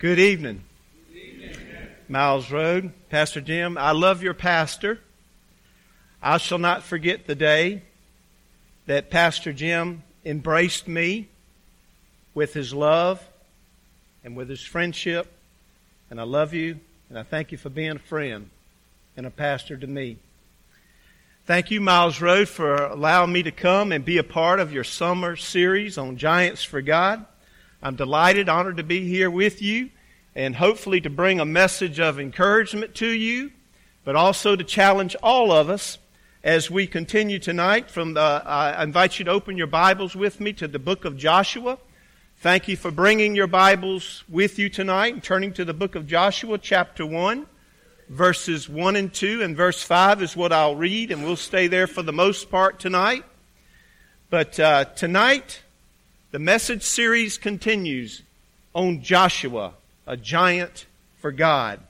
Good evening. Miles Road, Pastor Jim. I love your pastor. I shall not forget the day that Pastor Jim embraced me with his love and with his friendship. And I love you, and I thank you for being a friend and a pastor to me. Thank you, Miles Road, for allowing me to come and be a part of your summer series on Giants for God. I'm delighted, honored to be here with you and hopefully to bring a message of encouragement to you, but also to challenge all of us as we continue tonight. From the, I invite you to open your Bibles with me to the book of Joshua. Thank you for bringing your Bibles with you tonight and turning to the book of Joshua, chapter 1, verses 1 and 2, and verse 5 is what I'll read, and we'll stay there for the most part tonight. But uh, tonight, the message series continues on Joshua a giant for God.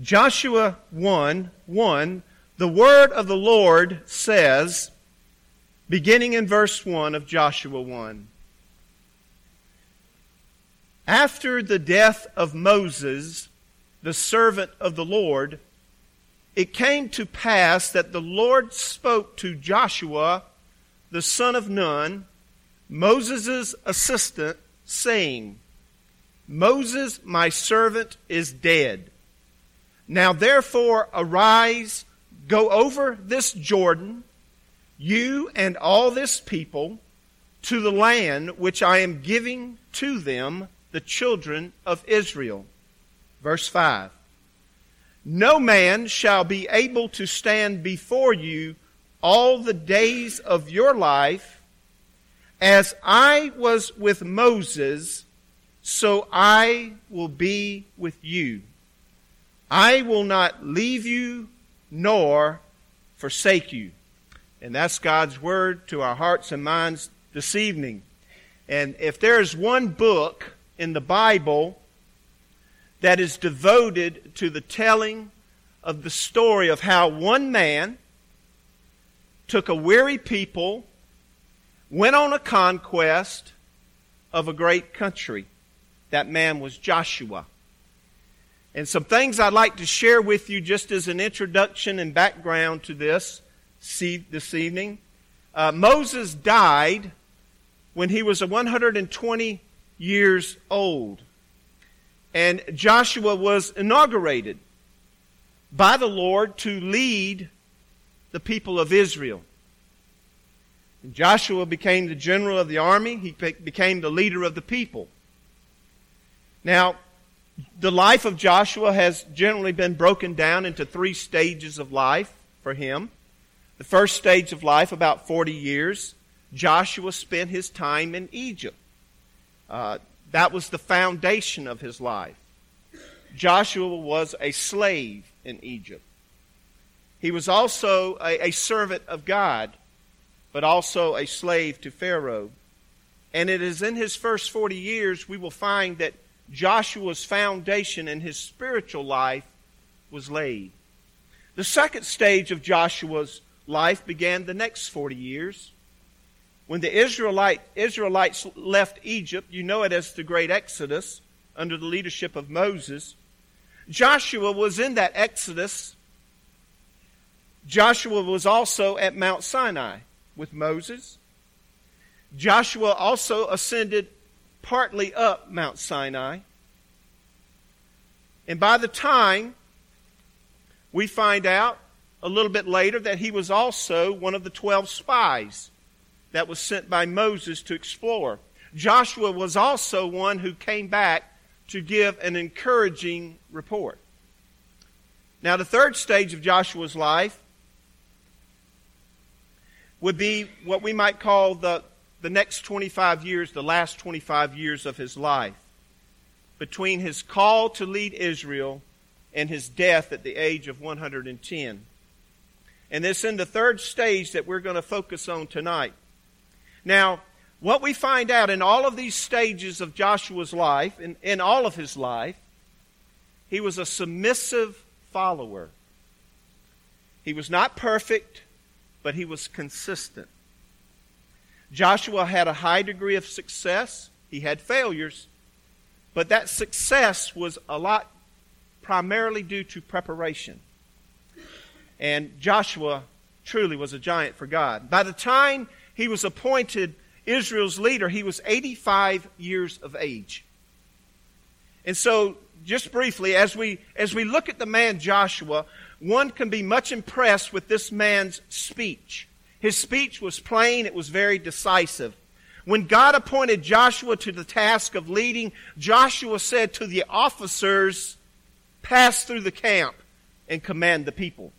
Joshua 1 1, the word of the Lord says, beginning in verse 1 of Joshua 1. After the death of Moses, the servant of the Lord, it came to pass that the Lord spoke to Joshua, the son of Nun, Moses' assistant, saying, Moses, my servant, is dead. Now therefore arise, go over this Jordan, you and all this people, to the land which I am giving to them, the children of Israel. Verse 5. No man shall be able to stand before you all the days of your life, as I was with Moses so I will be with you. I will not leave you nor forsake you. And that's God's word to our hearts and minds this evening. And if there is one book in the Bible that is devoted to the telling of the story of how one man took a weary people, went on a conquest of a great country that man was Joshua. And some things I'd like to share with you just as an introduction and background to this this evening. Uh, Moses died when he was 120 years old. And Joshua was inaugurated by the Lord to lead the people of Israel. And Joshua became the general of the army, he became the leader of the people. Now, the life of Joshua has generally been broken down into three stages of life for him. The first stage of life, about 40 years, Joshua spent his time in Egypt. Uh, that was the foundation of his life. Joshua was a slave in Egypt. He was also a, a servant of God, but also a slave to Pharaoh. And it is in his first 40 years we will find that Joshua's foundation in his spiritual life was laid. The second stage of Joshua's life began the next 40 years. When the Israelite, Israelites left Egypt, you know it as the Great Exodus under the leadership of Moses. Joshua was in that Exodus. Joshua was also at Mount Sinai with Moses. Joshua also ascended partly up Mount Sinai. And by the time we find out a little bit later that he was also one of the 12 spies that was sent by Moses to explore. Joshua was also one who came back to give an encouraging report. Now, the third stage of Joshua's life would be what we might call the the next 25 years, the last 25 years of his life, between his call to lead Israel and his death at the age of 110. And this in the third stage that we're going to focus on tonight. Now, what we find out in all of these stages of Joshua's life, in, in all of his life, he was a submissive follower. He was not perfect, but he was consistent. Joshua had a high degree of success. He had failures, But that success was a lot primarily due to preparation. And Joshua truly was a giant for God. By the time he was appointed Israel's leader, he was 85 years of age. And so, just briefly, as we, as we look at the man Joshua, one can be much impressed with this man's speech. His speech was plain, it was very decisive. When God appointed Joshua to the task of leading, Joshua said to the officers, Pass through the camp and command the people.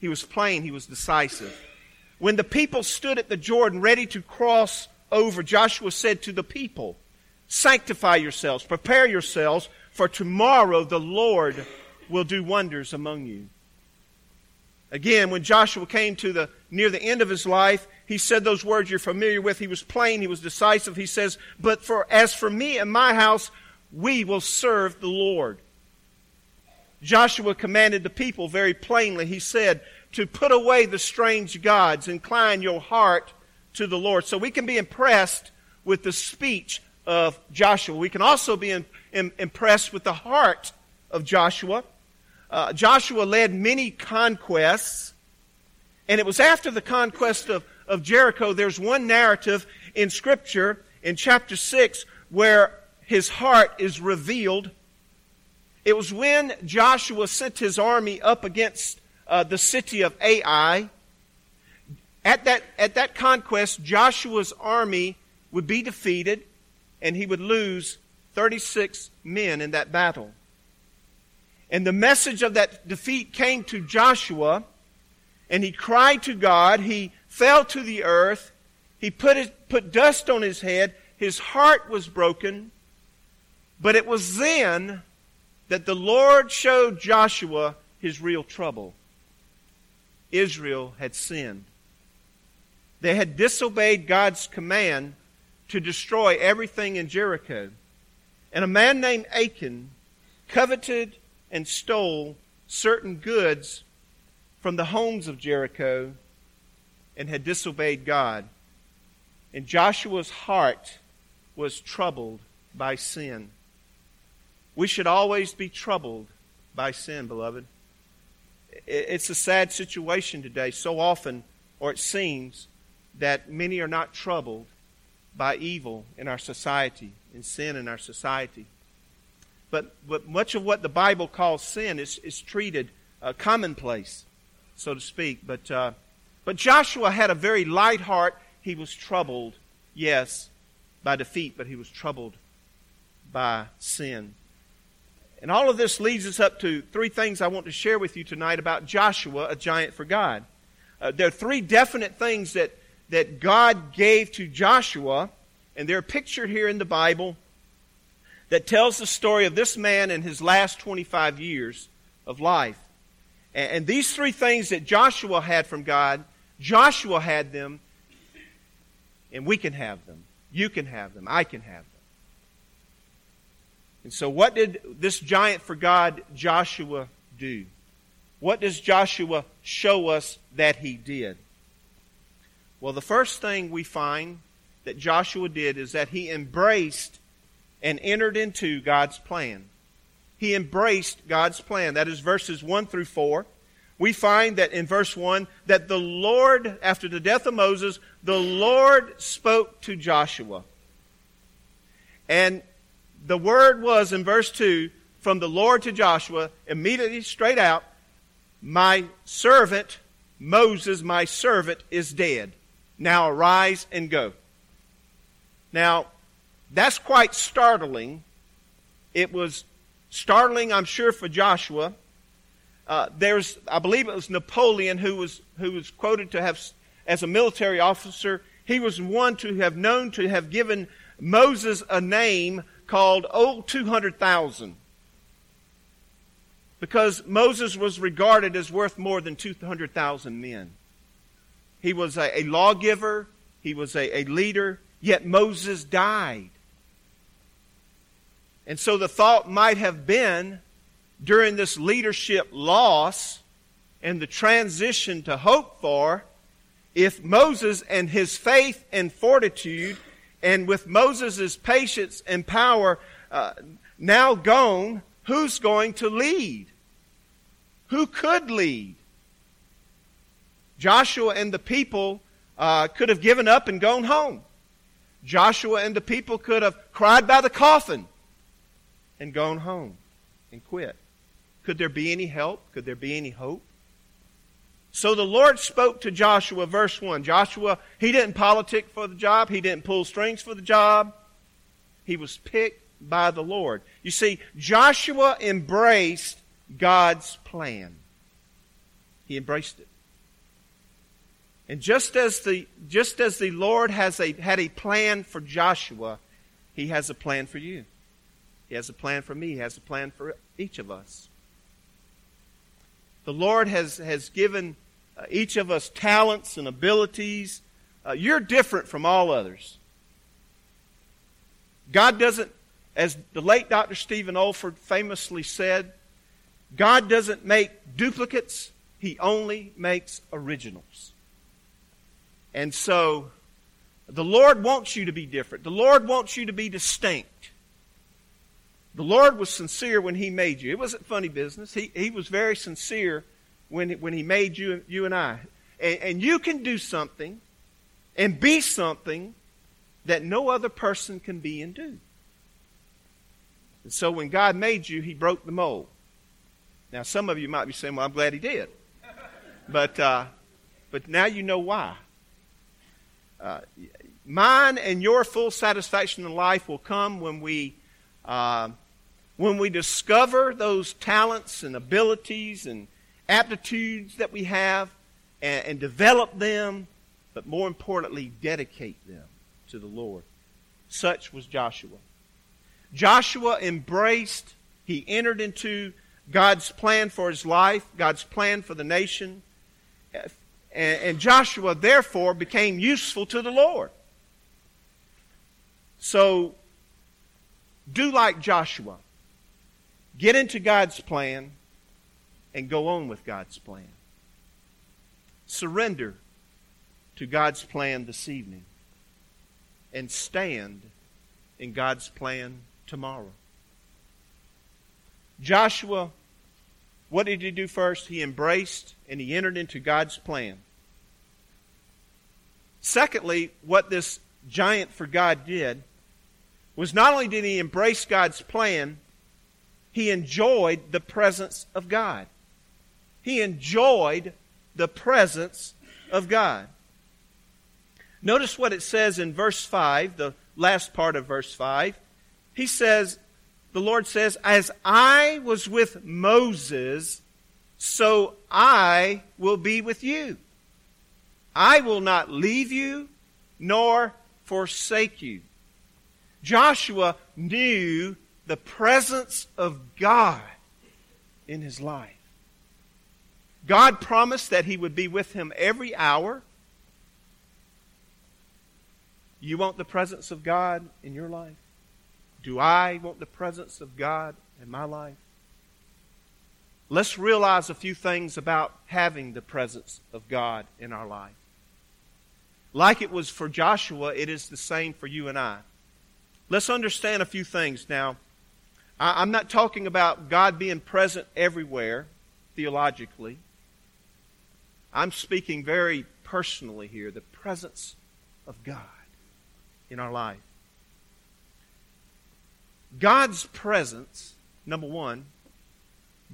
He was plain, he was decisive. When the people stood at the Jordan ready to cross over, Joshua said to the people, Sanctify yourselves, prepare yourselves, for tomorrow the Lord will do wonders among you. Again, when Joshua came to the near the end of his life, he said those words you're familiar with. He was plain, he was decisive. He says, "But for as for me and my house, we will serve the Lord." Joshua commanded the people very plainly. He said, "To put away the strange gods, incline your heart to the Lord." So we can be impressed with the speech of Joshua. We can also be in, in, impressed with the heart of Joshua. Uh, Joshua led many conquests, and it was after the conquest of, of Jericho, there's one narrative in Scripture in chapter 6 where his heart is revealed. It was when Joshua sent his army up against uh, the city of Ai. At that, at that conquest, Joshua's army would be defeated and he would lose 36 men in that battle. And the message of that defeat came to Joshua, and he cried to God. He fell to the earth. He put, his, put dust on his head. His heart was broken. But it was then that the Lord showed Joshua his real trouble. Israel had sinned. They had disobeyed God's command to destroy everything in Jericho. And a man named Achan coveted and stole certain goods from the homes of Jericho and had disobeyed God. And Joshua's heart was troubled by sin. We should always be troubled by sin, beloved. It's a sad situation today, so often, or it seems, that many are not troubled by evil in our society, and sin in our society. But, but much of what the Bible calls sin is, is treated uh, commonplace, so to speak. But, uh, but Joshua had a very light heart. He was troubled, yes, by defeat, but he was troubled by sin. And all of this leads us up to three things I want to share with you tonight about Joshua, a giant for God. Uh, there are three definite things that, that God gave to Joshua, and they're pictured here in the Bible that tells the story of this man in his last 25 years of life. And, these three things that Joshua had from God, Joshua had them, and we can have them. You can have them. I can have them. And so, what did this giant for God, Joshua, do? What does Joshua show us that he did? Well, the first thing we find that Joshua did is that he embraced and entered into God's plan. He embraced God's plan. That is verses 1 through 4. We find that in verse 1 that the Lord, after the death of Moses, the Lord spoke to Joshua. And the word was in verse 2 from the Lord to Joshua, immediately straight out, My servant, Moses, my servant, is dead. Now arise and go. Now, that's quite startling. It was startling, I'm sure, for Joshua. Uh, there's, I believe it was Napoleon who was, who was quoted to have, as a military officer, he was one to have known to have given Moses a name called Old 200,000. Because Moses was regarded as worth more than 200,000 men. He was a, a lawgiver, he was a, a leader, yet Moses died. And so the thought might have been during this leadership loss and the transition to hope for, if Moses and his faith and fortitude, and with Moses' patience and power, uh, now gone, who's going to lead? Who could lead? Joshua and the people uh, could have given up and gone home. Joshua and the people could have cried by the coffin and gone home and quit. Could there be any help? Could there be any hope? So the Lord spoke to Joshua, verse 1. Joshua, he didn't politic for the job, he didn't pull strings for the job. He was picked by the Lord. You see, Joshua embraced God's plan. He embraced it. And just as the, just as the Lord has a, had a plan for Joshua, He has a plan for you. He has a plan for me. He has a plan for each of us. The Lord has, has given uh, each of us talents and abilities. Uh, you're different from all others. God doesn't, as the late Dr. Stephen Olford famously said, God doesn't make duplicates, He only makes originals. And so, the Lord wants you to be different. The Lord wants you to be distinct. The Lord was sincere when He made you. It wasn't funny business. He, he was very sincere when, when He made you, you and I. And, and you can do something and be something that no other person can be and do. And so when God made you, He broke the mold. Now, some of you might be saying, well, I'm glad He did. But, uh, but now you know why. Uh, mine and your full satisfaction in life will come when we, uh, when we discover those talents and abilities and aptitudes that we have and, and develop them, but more importantly, dedicate them to the Lord. Such was Joshua. Joshua embraced, he entered into God's plan for his life, God's plan for the nation. And, Joshua, therefore, became useful to the Lord. So, do like Joshua. Get into God's plan and go on with God's plan. Surrender to God's plan this evening and stand in God's plan tomorrow. Joshua, what did he do first? He embraced and he entered into God's plan. Secondly, what this giant for God did was not only did he embrace God's plan, he enjoyed the presence of God. He enjoyed the presence of God. Notice what it says in verse 5, the last part of verse 5. He says, the Lord says, As I was with Moses, so I will be with you. I will not leave you nor forsake you. Joshua knew the presence of God in his life. God promised that he would be with him every hour you want the presence of God in your life? Do I want the presence of God in my life? Let's realize a few things about having the presence of God in our life. Like it was for Joshua, it is the same for you and I. Let's understand a few things now. I'm not talking about God being present everywhere theologically. I'm speaking very personally here the presence of God in our life. God's presence, number one,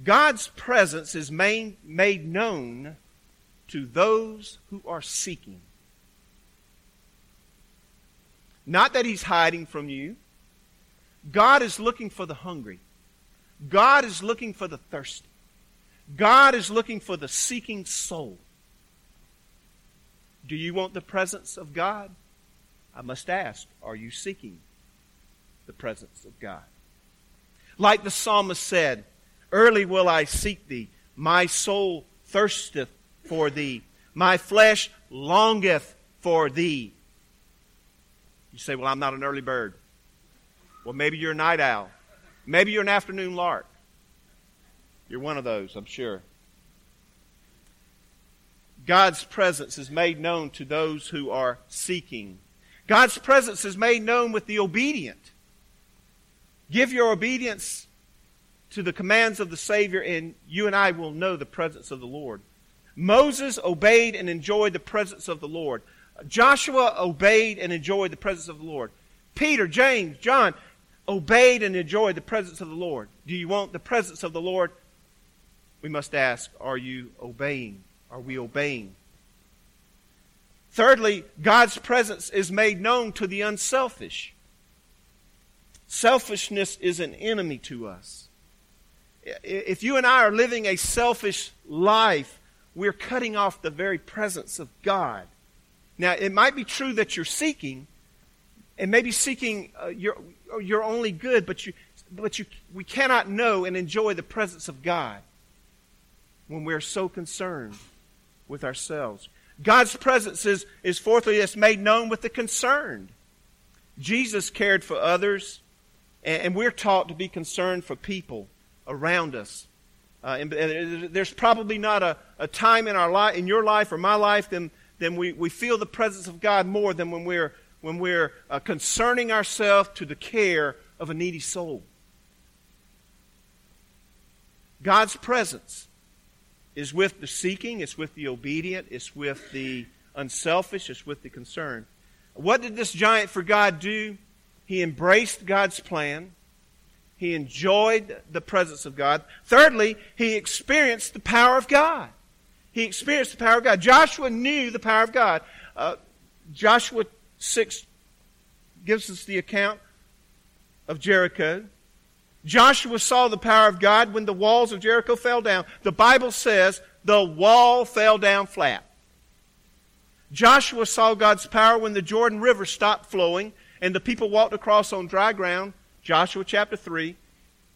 God's presence is made, made known to those who are seeking. Not that He's hiding from you. God is looking for the hungry. God is looking for the thirsty. God is looking for the seeking soul. Do you want the presence of God? I must ask, are you seeking the presence of God? Like the psalmist said, Early will I seek thee. My soul thirsteth for thee. My flesh longeth for thee. You say, Well, I'm not an early bird. Well, maybe you're a night owl. Maybe you're an afternoon lark. You're one of those, I'm sure. God's presence is made known to those who are seeking God's presence is made known with the obedient. Give your obedience to the commands of the Savior, and you and I will know the presence of the Lord. Moses obeyed and enjoyed the presence of the Lord. Joshua obeyed and enjoyed the presence of the Lord. Peter, James, John obeyed and enjoyed the presence of the Lord. Do you want the presence of the Lord? We must ask, are you obeying? Are we obeying? Thirdly, God's presence is made known to the unselfish. Selfishness is an enemy to us. If you and I are living a selfish life, we're cutting off the very presence of God. Now, it might be true that you're seeking, and maybe seeking uh, your, your only good, but, you, but you, we cannot know and enjoy the presence of God when we're so concerned with ourselves. God's presence is, is fourthly, it's made known with the concerned. Jesus cared for others, and, and we're taught to be concerned for people around us. Uh, and, and, there's probably not a, a time in our life, in your life or my life, than, then we, we feel the presence of God more than when we're, when we're uh, concerning ourselves to the care of a needy soul. God's presence is with the seeking, it's with the obedient, it's with the unselfish, it's with the concerned. What did this giant for God do? He embraced God's plan. He enjoyed the presence of God. Thirdly, he experienced the power of God. He experienced the power of God. Joshua knew the power of God. Uh, Joshua 6 gives us the account of Jericho. Joshua saw the power of God when the walls of Jericho fell down. The Bible says the wall fell down flat. Joshua saw God's power when the Jordan River stopped flowing and the people walked across on dry ground. Joshua chapter 3.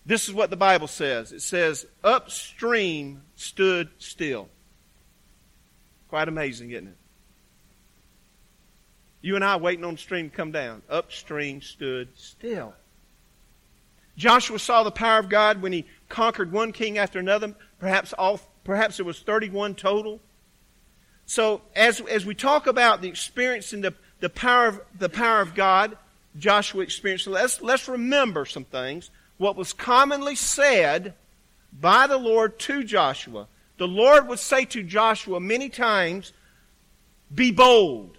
This is what the Bible says it says, Upstream stood still. Quite amazing, isn't it? You and I waiting on the stream to come down. Upstream stood still. Joshua saw the power of God when he conquered one king after another. Perhaps all, perhaps it was 31 total. So as, as we talk about the experience and the, the power of the power of God, Joshua experienced. Let's, let's remember some things. What was commonly said by the Lord to Joshua the Lord would say to Joshua many times, Be bold.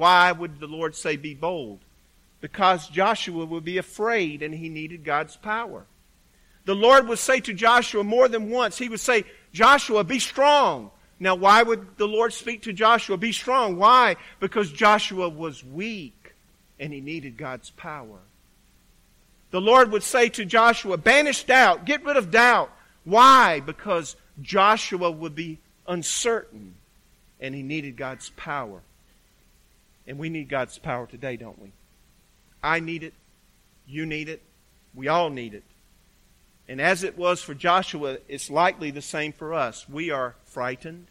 Why would the Lord say, Be bold? Because Joshua would be afraid and he needed God's power. The Lord would say to Joshua more than once, He would say, Joshua, be strong. Now, why would the Lord speak to Joshua, Be strong? Why? Because Joshua was weak and he needed God's power. The Lord would say to Joshua, Banish doubt, get rid of doubt. Why? Because Joshua would be uncertain and he needed God's power. And we need God's power today, don't we? I need it. You need it. We all need it. And as it was for Joshua, it's likely the same for us. We are frightened.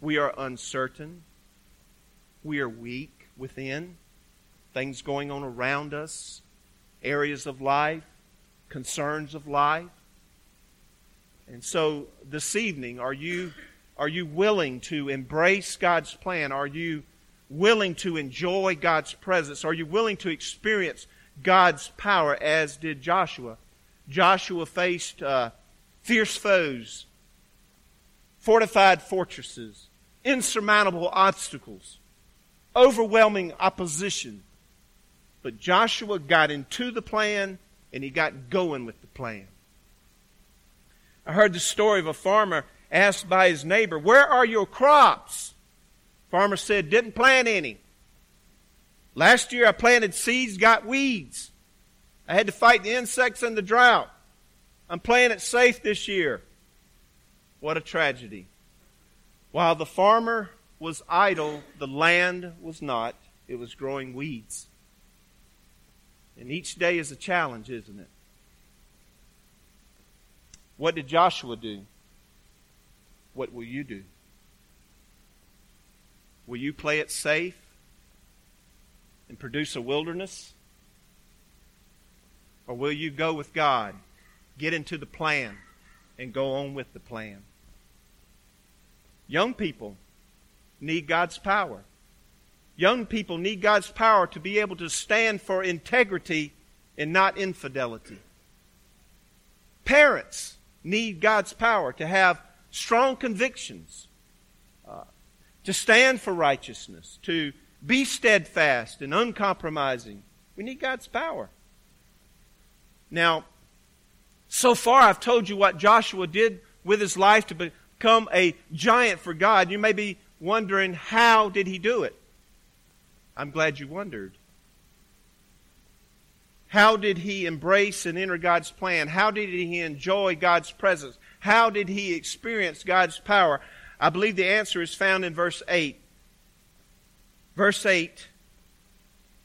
We are uncertain. We are weak within. Things going on around us, areas of life, concerns of life. And so this evening, are you, are you willing to embrace God's plan? Are you willing to enjoy God's presence? Are you willing to experience God's power as did Joshua? Joshua faced uh, fierce foes, fortified fortresses, insurmountable obstacles, overwhelming opposition. But Joshua got into the plan and he got going with the plan. I heard the story of a farmer asked by his neighbor, Where are your crops? Farmer said, Didn't plant any. Last year I planted seeds, got weeds. I had to fight the insects and the drought. I'm playing it safe this year. What a tragedy. While the farmer was idle, the land was not. It was growing weeds. And each day is a challenge, isn't it? What did Joshua do? What will you do? Will you play it safe and produce a wilderness? Or will you go with God, get into the plan, and go on with the plan? Young people need God's power. Young people need God's power to be able to stand for integrity and not infidelity. Parents need God's power to have strong convictions, to stand for righteousness, to be steadfast and uncompromising. We need God's power. Now, so far I've told you what Joshua did with his life to become a giant for God. You may be wondering, how did he do it? I'm glad you wondered. How did he embrace and enter God's plan? How did he enjoy God's presence? How did he experience God's power? I believe the answer is found in verse 8. Verse 8,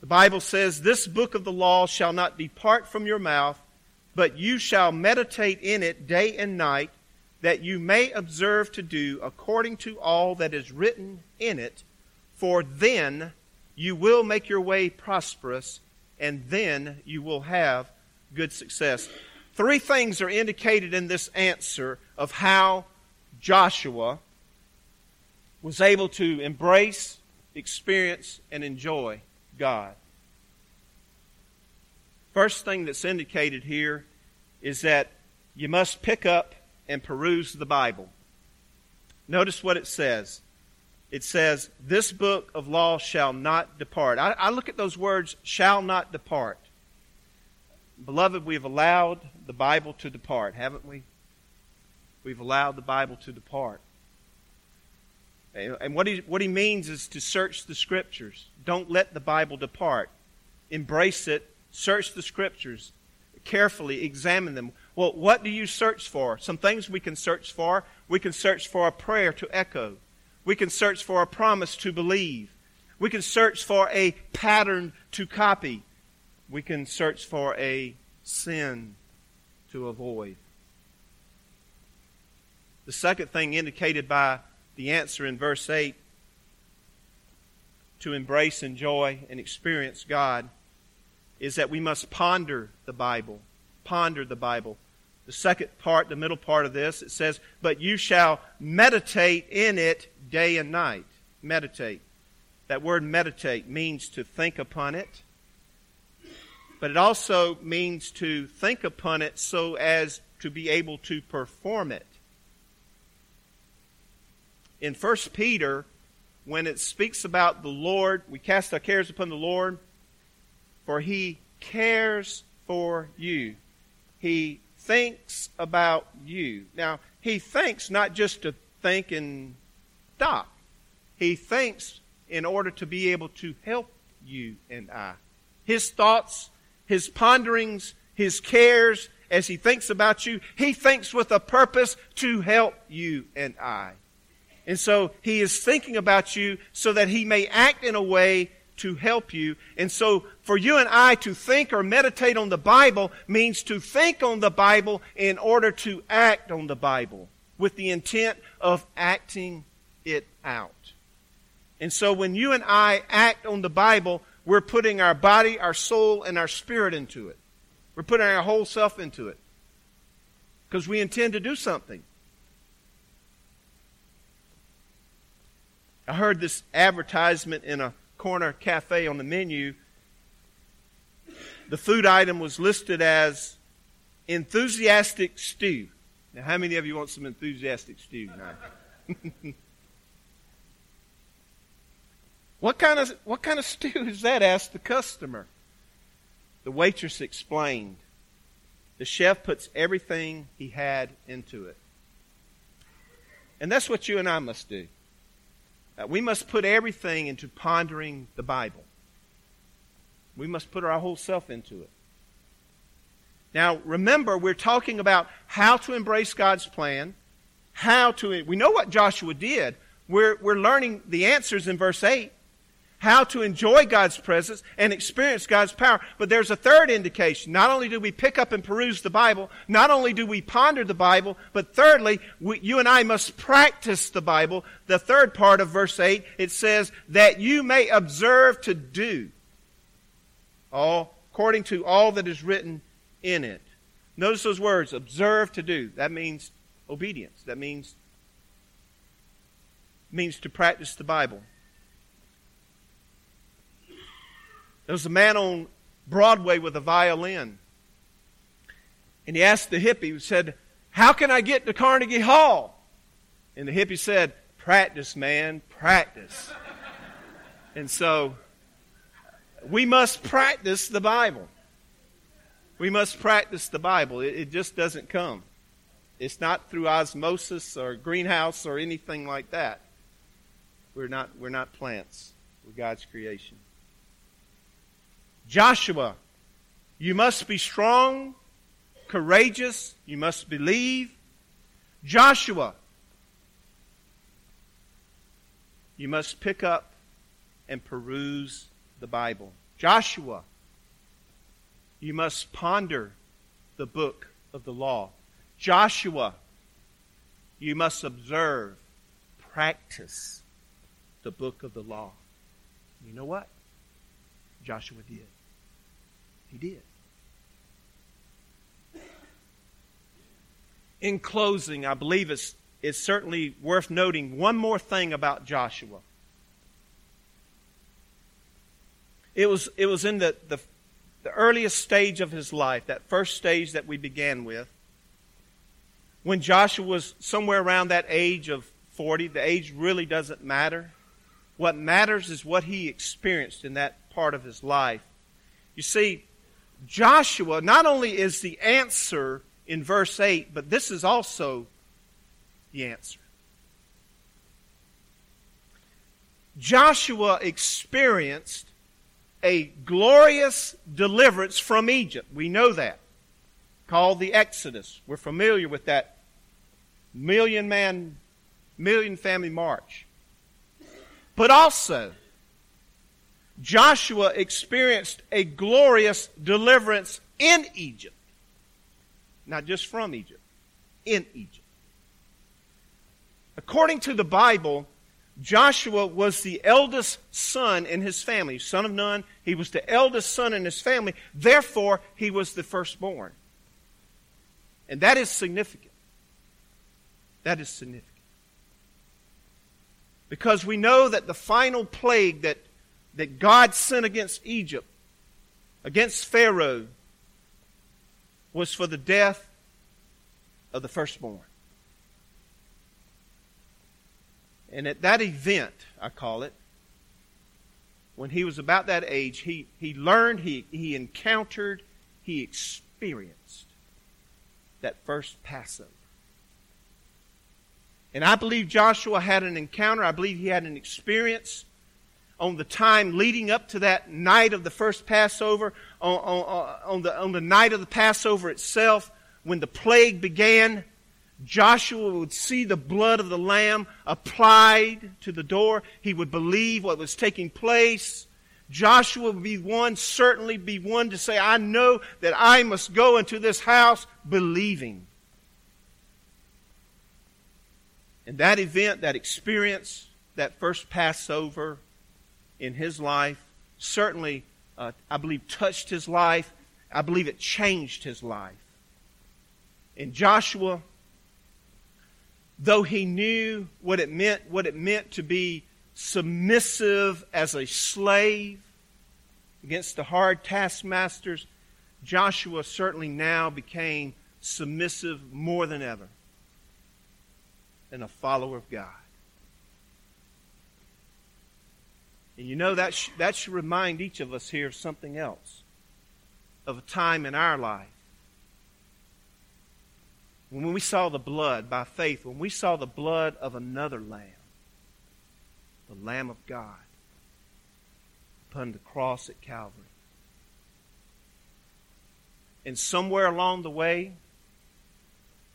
the Bible says, This book of the law shall not depart from your mouth, but you shall meditate in it day and night, that you may observe to do according to all that is written in it, for then you will make your way prosperous, and then you will have good success. Three things are indicated in this answer of how Joshua was able to embrace, experience, and enjoy God. First thing that's indicated here is that you must pick up and peruse the Bible. Notice what it says. It says, This book of law shall not depart. I, I look at those words, shall not depart. Beloved, we've allowed the Bible to depart, haven't we? We've allowed the Bible to depart. And what he, what he means is to search the Scriptures. Don't let the Bible depart. Embrace it. Search the Scriptures. Carefully examine them. Well, what do you search for? Some things we can search for. We can search for a prayer to echo. We can search for a promise to believe. We can search for a pattern to copy. We can search for a sin to avoid. The second thing indicated by the answer in verse 8 to embrace, enjoy, and experience God is that we must ponder the Bible. Ponder the Bible. The second part, the middle part of this, it says, But you shall meditate in it day and night. Meditate. That word meditate means to think upon it, but it also means to think upon it so as to be able to perform it in 1 Peter, when it speaks about the Lord, we cast our cares upon the Lord, for he cares for you. He thinks about you. Now, he thinks not just to think and stop. He thinks in order to be able to help you and I. His thoughts, his ponderings, his cares, as he thinks about you, he thinks with a purpose to help you and I. And so he is thinking about you so that he may act in a way to help you. And so for you and I to think or meditate on the Bible means to think on the Bible in order to act on the Bible with the intent of acting it out. And so when you and I act on the Bible, we're putting our body, our soul, and our spirit into it. We're putting our whole self into it. Because we intend to do something. I heard this advertisement in a corner cafe on the menu. The food item was listed as enthusiastic stew. Now, how many of you want some enthusiastic stew tonight? what kind of what kind of stew is that? asked the customer. The waitress explained. The chef puts everything he had into it. And that's what you and I must do. Uh, we must put everything into pondering the Bible. We must put our whole self into it. Now, remember, we're talking about how to embrace God's plan, how to. We know what Joshua did. We're, we're learning the answers in verse 8 how to enjoy God's presence and experience God's power. But there's a third indication. Not only do we pick up and peruse the Bible, not only do we ponder the Bible, but thirdly, we, you and I must practice the Bible. The third part of verse 8, it says, that you may observe to do all according to all that is written in it. Notice those words, observe to do. That means obedience. That means means to practice the Bible. There was a man on Broadway with a violin. And he asked the hippie, he said, How can I get to Carnegie Hall? And the hippie said, Practice, man, practice. and so we must practice the Bible. We must practice the Bible. It, it, just doesn't come. It's not through osmosis or greenhouse or anything like that. We're not, we're not plants. We're God's creation. Joshua, you must be strong, courageous, you must believe. Joshua, you must pick up and peruse the Bible. Joshua, you must ponder the book of the law. Joshua, you must observe, practice the book of the law. You know what? Joshua did. He did. In closing, I believe it's, it's certainly worth noting one more thing about Joshua. It was, it was in the, the, the earliest stage of his life, that first stage that we began with, when Joshua was somewhere around that age of 40. The age really doesn't matter. What matters is what he experienced in that part of his life. You see, Joshua not only is the answer in verse 8, but this is also the answer. Joshua experienced a glorious deliverance from Egypt. We know that. Called the Exodus. We're familiar with that million man, million family march. But also, Joshua experienced a glorious deliverance in Egypt. Not just from Egypt, in Egypt. According to the Bible, Joshua was the eldest son in his family, son of Nun. He was the eldest son in his family. Therefore, he was the firstborn. And that is significant. That is significant. Because we know that the final plague that, that God sent against Egypt, against Pharaoh, was for the death of the firstborn. And at that event, I call it, when he was about that age, he, he learned, he, he encountered, he experienced that first Passover. And I believe Joshua had an encounter, I believe he had an experience on the time leading up to that night of the first Passover, on, on, on, the, on the night of the Passover itself, when the plague began. Joshua would see the blood of the Lamb applied to the door. He would believe what was taking place. Joshua would be one, certainly be one to say, I know that I must go into this house believing. And that event, that experience, that first Passover in his life, certainly, uh, I believe, touched his life. I believe it changed his life. In Joshua though he knew what it meant, what it meant to be submissive as a slave against the hard taskmasters, Joshua certainly now became submissive more than ever and a follower of God. And you know, that, sh- that should remind each of us here of something else, of a time in our life when we saw the blood by faith, when we saw the blood of another lamb, the Lamb of God, upon the cross at Calvary. And somewhere along the way,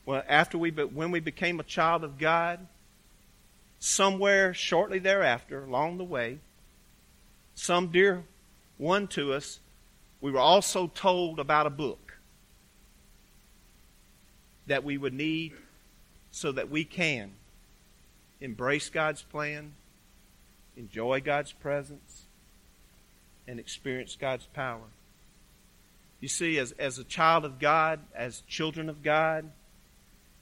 well, after we, but when we became a child of God, somewhere shortly thereafter, along the way, some dear one to us, we were also told about a book that we would need so that we can embrace God's plan, enjoy God's presence, and experience God's power. You see, as, as a child of God, as children of God,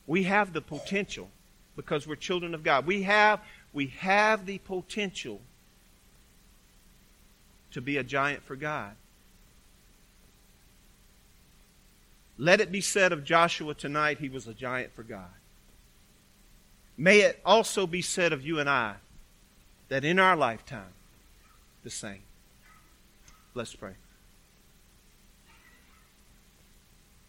we have the potential because we're children of God. We have, we have the potential to be a giant for God. Let it be said of Joshua tonight, he was a giant for God. May it also be said of you and I that in our lifetime, the same. Let's pray.